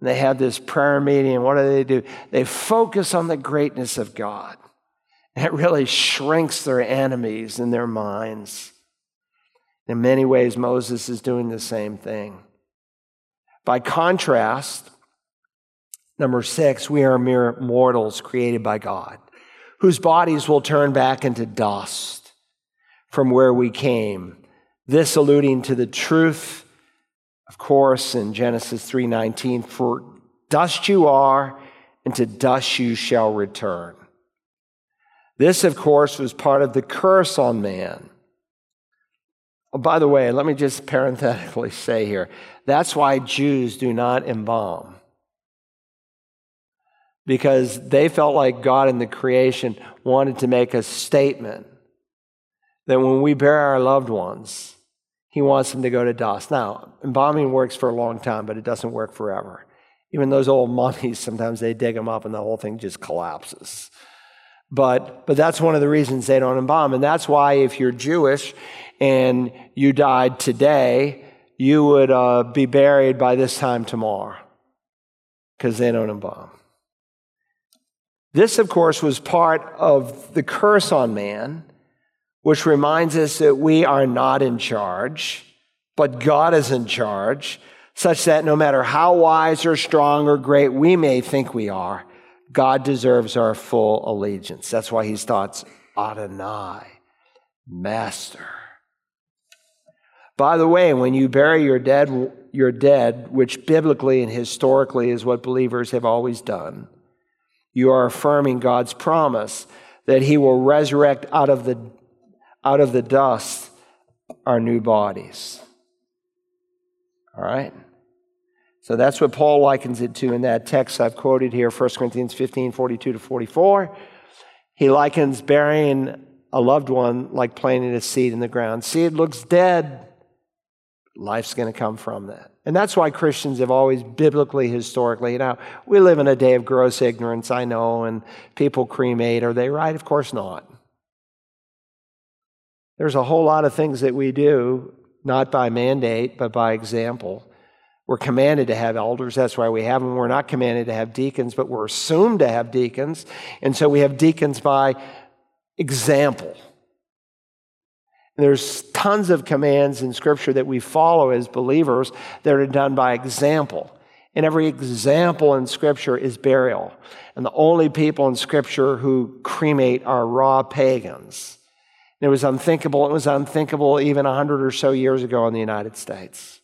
And they have this prayer meeting, what do they do? They focus on the greatness of God. And it really shrinks their enemies in their minds. In many ways, Moses is doing the same thing. By contrast, number six, we are mere mortals created by God, whose bodies will turn back into dust from where we came this alluding to the truth, of course, in Genesis 3:19, for dust you are, and to dust you shall return. This, of course, was part of the curse on man. Oh, by the way, let me just parenthetically say here that's why Jews do not embalm. Because they felt like God in the creation wanted to make a statement that when we bury our loved ones, he wants them to go to dust. Now, embalming works for a long time, but it doesn't work forever. Even those old mummies, sometimes they dig them up and the whole thing just collapses. But, but that's one of the reasons they don't embalm. And that's why if you're Jewish and you died today, you would uh, be buried by this time tomorrow because they don't embalm. This, of course, was part of the curse on man which reminds us that we are not in charge, but God is in charge, such that no matter how wise or strong or great we may think we are, God deserves our full allegiance. That's why he starts Adonai, Master. By the way, when you bury your dead, your dead, which biblically and historically is what believers have always done, you are affirming God's promise that he will resurrect out of the out of the dust our new bodies. All right? So that's what Paul likens it to in that text I've quoted here, 1 Corinthians 15 42 to 44. He likens burying a loved one like planting a seed in the ground. Seed looks dead, life's going to come from that. And that's why Christians have always biblically, historically, you know, we live in a day of gross ignorance, I know, and people cremate. Are they right? Of course not. There's a whole lot of things that we do, not by mandate, but by example. We're commanded to have elders. That's why we have them. We're not commanded to have deacons, but we're assumed to have deacons. And so we have deacons by example. There's tons of commands in Scripture that we follow as believers that are done by example. And every example in Scripture is burial. And the only people in Scripture who cremate are raw pagans. It was unthinkable. It was unthinkable even 100 or so years ago in the United States.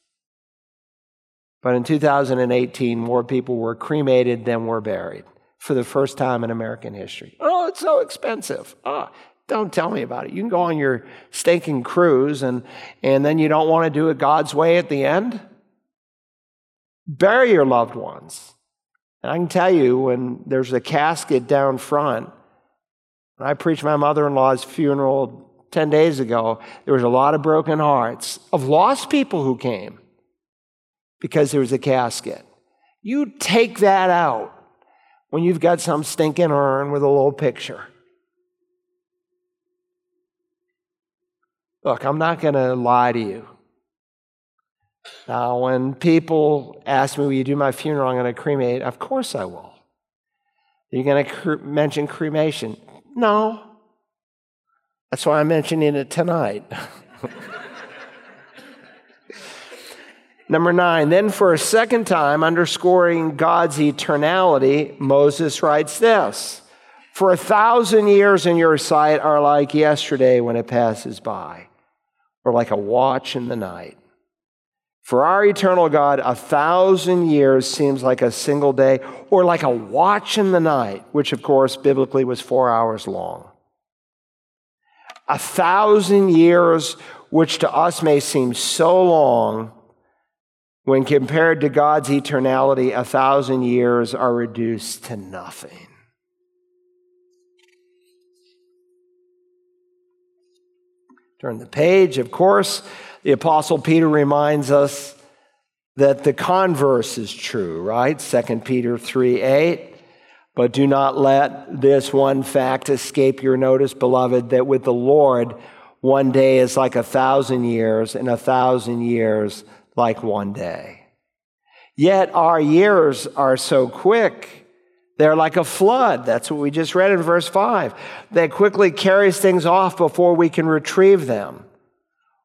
But in 2018, more people were cremated than were buried for the first time in American history. Oh, it's so expensive. Oh, don't tell me about it. You can go on your stinking cruise and, and then you don't want to do it God's way at the end? Bury your loved ones. And I can tell you, when there's a casket down front, when I preached my mother in law's funeral 10 days ago, there was a lot of broken hearts of lost people who came because there was a casket. You take that out when you've got some stinking urn with a little picture. Look, I'm not going to lie to you. Now, when people ask me, Will you do my funeral? I'm going to cremate. Of course I will. You're you going to cre- mention cremation? No. That's why I'm mentioning it tonight. Number nine, then for a second time, underscoring God's eternality, Moses writes this For a thousand years in your sight are like yesterday when it passes by, or like a watch in the night. For our eternal God, a thousand years seems like a single day, or like a watch in the night, which of course biblically was four hours long. A thousand years, which to us may seem so long, when compared to God's eternality, a thousand years are reduced to nothing. Turn the page, of course, the Apostle Peter reminds us that the converse is true, right? 2 Peter 3 8. But do not let this one fact escape your notice, beloved, that with the Lord, one day is like a thousand years, and a thousand years like one day. Yet our years are so quick. They're like a flood. That's what we just read in verse 5 that quickly carries things off before we can retrieve them.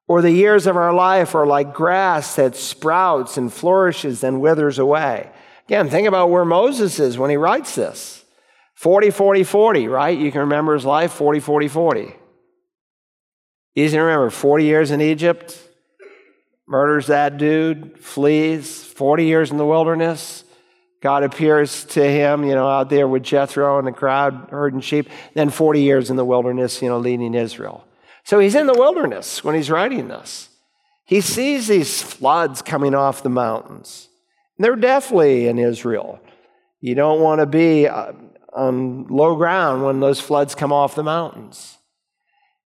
Or the years of our life are like grass that sprouts and flourishes and withers away. Again, think about where Moses is when he writes this 40, 40, 40, right? You can remember his life 40, 40, 40. Easy to remember 40 years in Egypt, murders that dude, flees, 40 years in the wilderness. God appears to him, you know, out there with Jethro and the crowd herding sheep. Then 40 years in the wilderness, you know, leading Israel. So he's in the wilderness when he's writing this. He sees these floods coming off the mountains. They're definitely in Israel. You don't want to be uh, on low ground when those floods come off the mountains.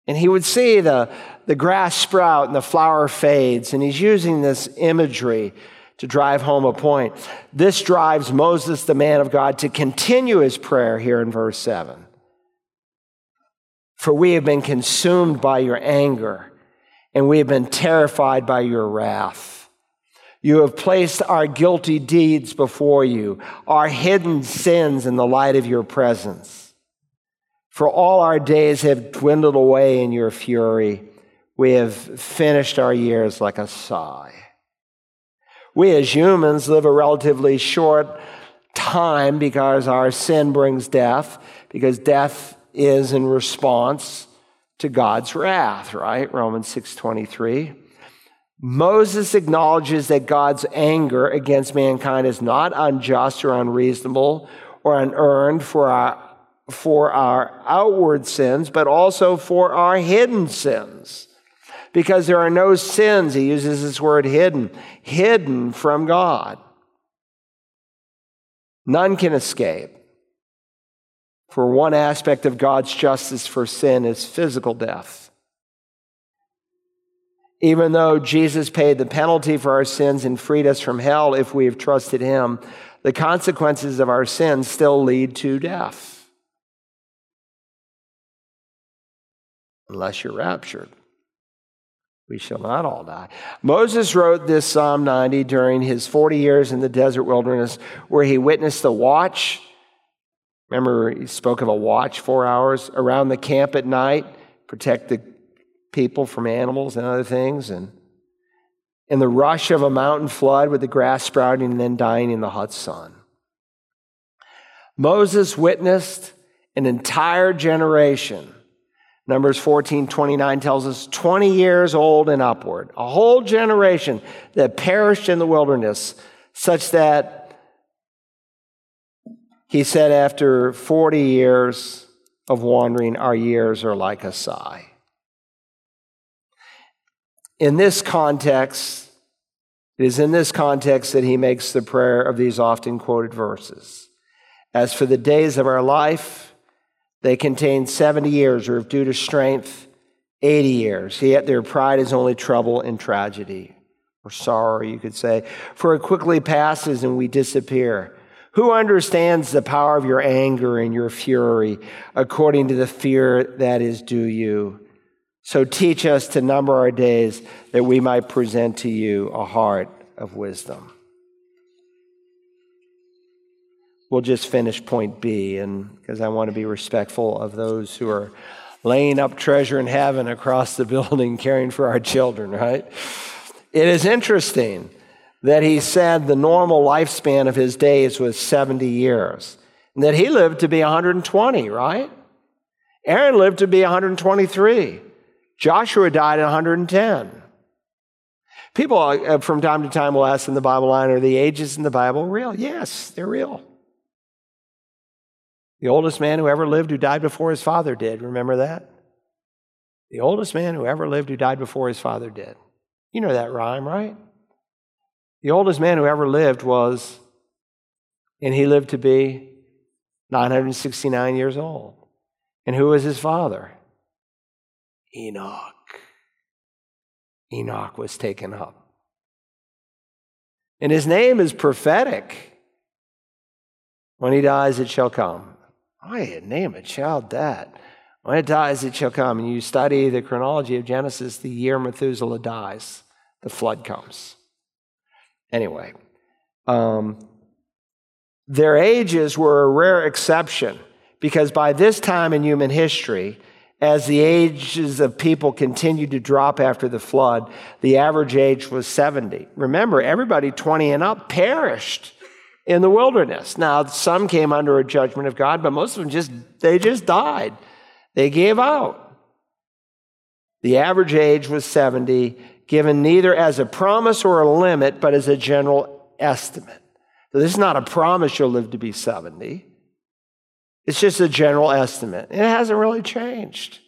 And he would see the, the grass sprout and the flower fades, and he's using this imagery to drive home a point. This drives Moses, the man of God, to continue his prayer here in verse 7. For we have been consumed by your anger, and we have been terrified by your wrath. You have placed our guilty deeds before you, our hidden sins in the light of your presence. For all our days have dwindled away in your fury. We have finished our years like a sigh. We as humans live a relatively short time because our sin brings death, because death is in response to God's wrath, right? Romans 6:23. Moses acknowledges that God's anger against mankind is not unjust or unreasonable or unearned for our, for our outward sins, but also for our hidden sins. Because there are no sins, he uses this word hidden, hidden from God. None can escape. For one aspect of God's justice for sin is physical death. Even though Jesus paid the penalty for our sins and freed us from hell if we have trusted him, the consequences of our sins still lead to death. Unless you're raptured. We shall not all die. Moses wrote this Psalm 90 during his 40 years in the desert wilderness, where he witnessed the watch Remember, he spoke of a watch four hours around the camp at night, protect the people from animals and other things, and in the rush of a mountain flood with the grass sprouting and then dying in the hot sun. Moses witnessed an entire generation. Numbers 14 29 tells us 20 years old and upward, a whole generation that perished in the wilderness, such that he said, after 40 years of wandering, our years are like a sigh. In this context, it is in this context that he makes the prayer of these often quoted verses. As for the days of our life, they contain 70 years, or if due to strength, 80 years. Yet their pride is only trouble and tragedy, or sorrow, you could say. For it quickly passes and we disappear. Who understands the power of your anger and your fury according to the fear that is due you? So teach us to number our days that we might present to you a heart of wisdom. We'll just finish point B, and because I want to be respectful of those who are laying up treasure in heaven across the building, caring for our children, right? It is interesting that he said the normal lifespan of his days was 70 years, and that he lived to be 120, right? Aaron lived to be 123. Joshua died at 110. People uh, from time to time will ask in the Bible line, are the ages in the Bible real? Yes, they're real. The oldest man who ever lived who died before his father did, remember that? The oldest man who ever lived who died before his father did. You know that rhyme, right? The oldest man who ever lived was, and he lived to be 969 years old. And who was his father? Enoch. Enoch was taken up. And his name is prophetic. When he dies, it shall come. I name a child that. When it dies, it shall come. And you study the chronology of Genesis, the year Methuselah dies, the flood comes. Anyway, um, their ages were a rare exception because by this time in human history, as the ages of people continued to drop after the flood, the average age was 70. Remember, everybody 20 and up perished in the wilderness. Now, some came under a judgment of God, but most of them just they just died. They gave out. The average age was 70, given neither as a promise or a limit, but as a general estimate. So this is not a promise you'll live to be 70. It's just a general estimate. It hasn't really changed.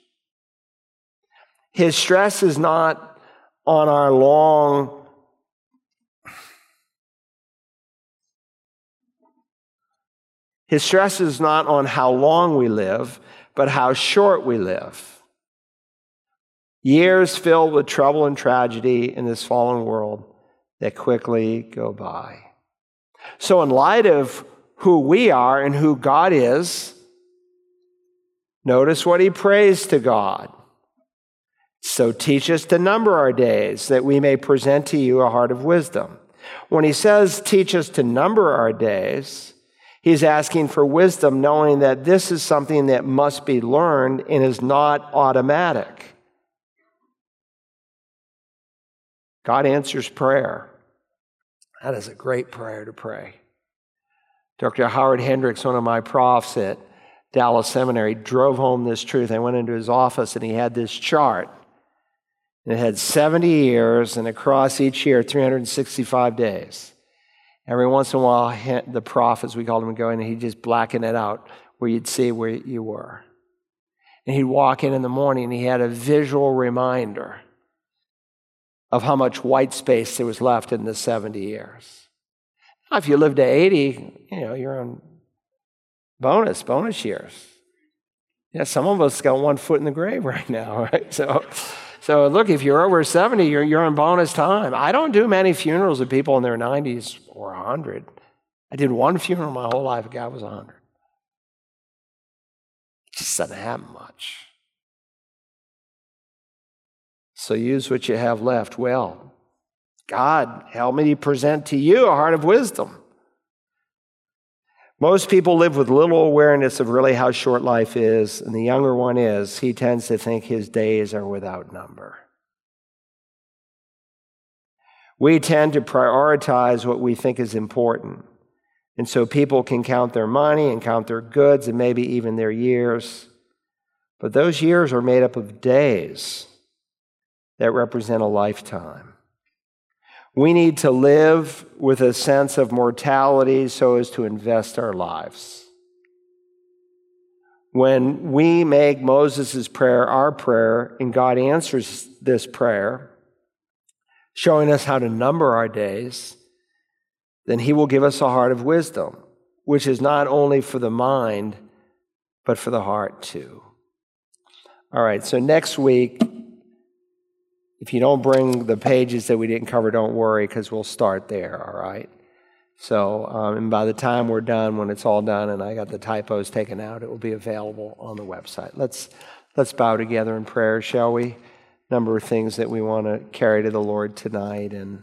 His stress is not on our long His stress is not on how long we live, but how short we live. Years filled with trouble and tragedy in this fallen world that quickly go by. So, in light of who we are and who God is, notice what he prays to God. So teach us to number our days that we may present to you a heart of wisdom. When he says teach us to number our days, he's asking for wisdom, knowing that this is something that must be learned and is not automatic. God answers prayer. That is a great prayer to pray. Dr. Howard Hendricks, one of my profs at Dallas Seminary, drove home this truth. I went into his office and he had this chart. And it had 70 years, and across each year, 365 days. Every once in a while, the prof, as we called him, would go in and he'd just blacken it out where you'd see where you were. And he'd walk in in the morning and he had a visual reminder of how much white space there was left in the 70 years. Now, if you live to 80, you know, you're on bonus, bonus years. Yeah, some of us got one foot in the grave right now, right? So, so look, if you're over 70, you're, you're on bonus time. I don't do many funerals of people in their 90s or 100. I did one funeral my whole life, a guy was 100. It just doesn't happen much. So use what you have left well. God, help me to present to you a heart of wisdom. Most people live with little awareness of really how short life is, and the younger one is, he tends to think his days are without number. We tend to prioritize what we think is important. And so people can count their money and count their goods and maybe even their years. But those years are made up of days that represent a lifetime. We need to live with a sense of mortality so as to invest our lives. When we make Moses' prayer our prayer and God answers this prayer, showing us how to number our days, then He will give us a heart of wisdom, which is not only for the mind, but for the heart too. All right, so next week, if you don't bring the pages that we didn't cover, don't worry, because we'll start there, all right? So, um, and by the time we're done, when it's all done and I got the typos taken out, it will be available on the website. Let's, let's bow together in prayer, shall we? Number of things that we want to carry to the Lord tonight. And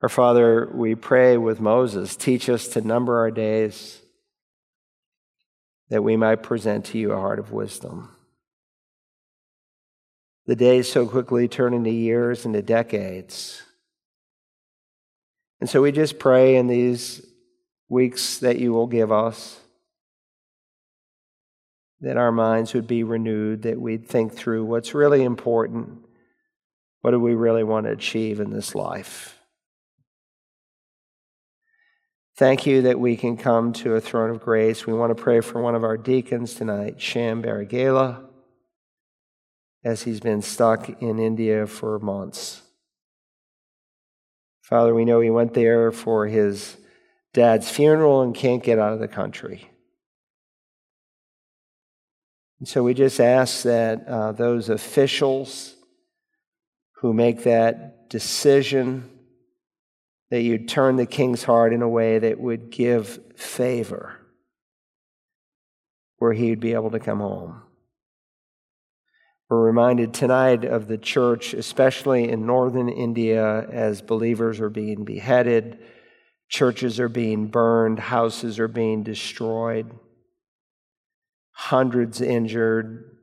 our Father, we pray with Moses, teach us to number our days that we might present to you a heart of wisdom. The days so quickly turn into years, into decades. And so we just pray in these weeks that you will give us that our minds would be renewed, that we'd think through what's really important. What do we really want to achieve in this life? Thank you that we can come to a throne of grace. We want to pray for one of our deacons tonight, Sham Baragela. As he's been stuck in India for months. Father, we know he went there for his dad's funeral and can't get out of the country. And so we just ask that uh, those officials who make that decision, that you'd turn the king's heart in a way that would give favor where he'd be able to come home. We're reminded tonight of the church, especially in northern India, as believers are being beheaded, churches are being burned, houses are being destroyed, hundreds injured,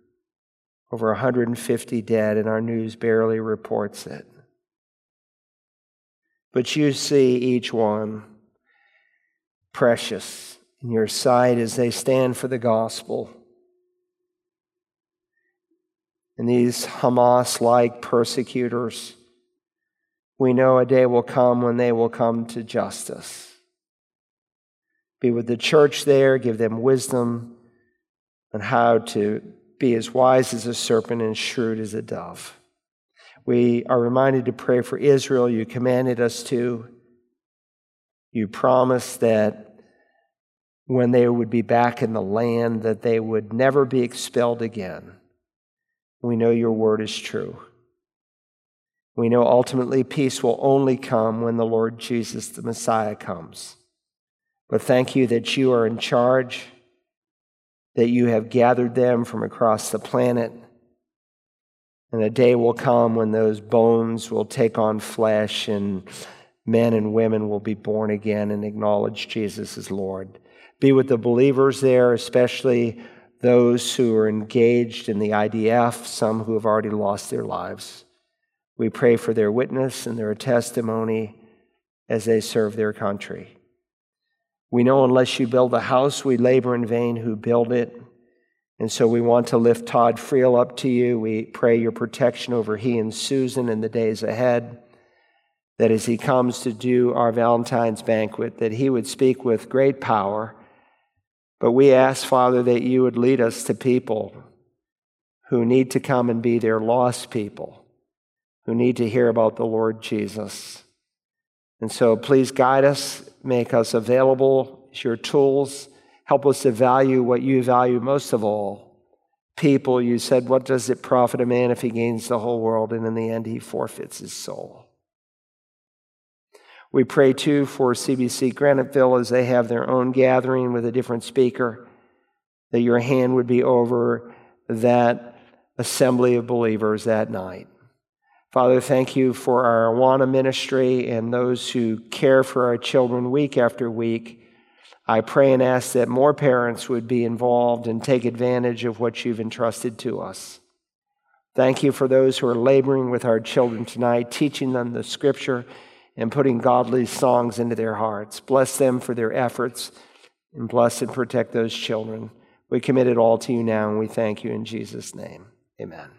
over 150 dead, and our news barely reports it. But you see each one precious in your sight as they stand for the gospel and these Hamas like persecutors, we know a day will come when they will come to justice. Be with the church there, give them wisdom on how to be as wise as a serpent and shrewd as a dove. We are reminded to pray for Israel. You commanded us to. You promised that when they would be back in the land that they would never be expelled again. We know your word is true. We know ultimately peace will only come when the Lord Jesus, the Messiah, comes. But thank you that you are in charge, that you have gathered them from across the planet. And a day will come when those bones will take on flesh and men and women will be born again and acknowledge Jesus as Lord. Be with the believers there, especially those who are engaged in the IDF, some who have already lost their lives. We pray for their witness and their testimony as they serve their country. We know unless you build a house, we labor in vain who build it. And so we want to lift Todd Friel up to you. We pray your protection over he and Susan in the days ahead. That as he comes to do our Valentine's banquet, that he would speak with great power but we ask, Father, that you would lead us to people who need to come and be their lost people, who need to hear about the Lord Jesus. And so please guide us, make us available as your tools. Help us to value what you value most of all people. You said, What does it profit a man if he gains the whole world and in the end he forfeits his soul? We pray too for CBC Graniteville as they have their own gathering with a different speaker, that your hand would be over that assembly of believers that night. Father, thank you for our Awana ministry and those who care for our children week after week. I pray and ask that more parents would be involved and take advantage of what you've entrusted to us. Thank you for those who are laboring with our children tonight, teaching them the scripture and putting godly songs into their hearts. Bless them for their efforts and bless and protect those children. We commit it all to you now and we thank you in Jesus' name. Amen.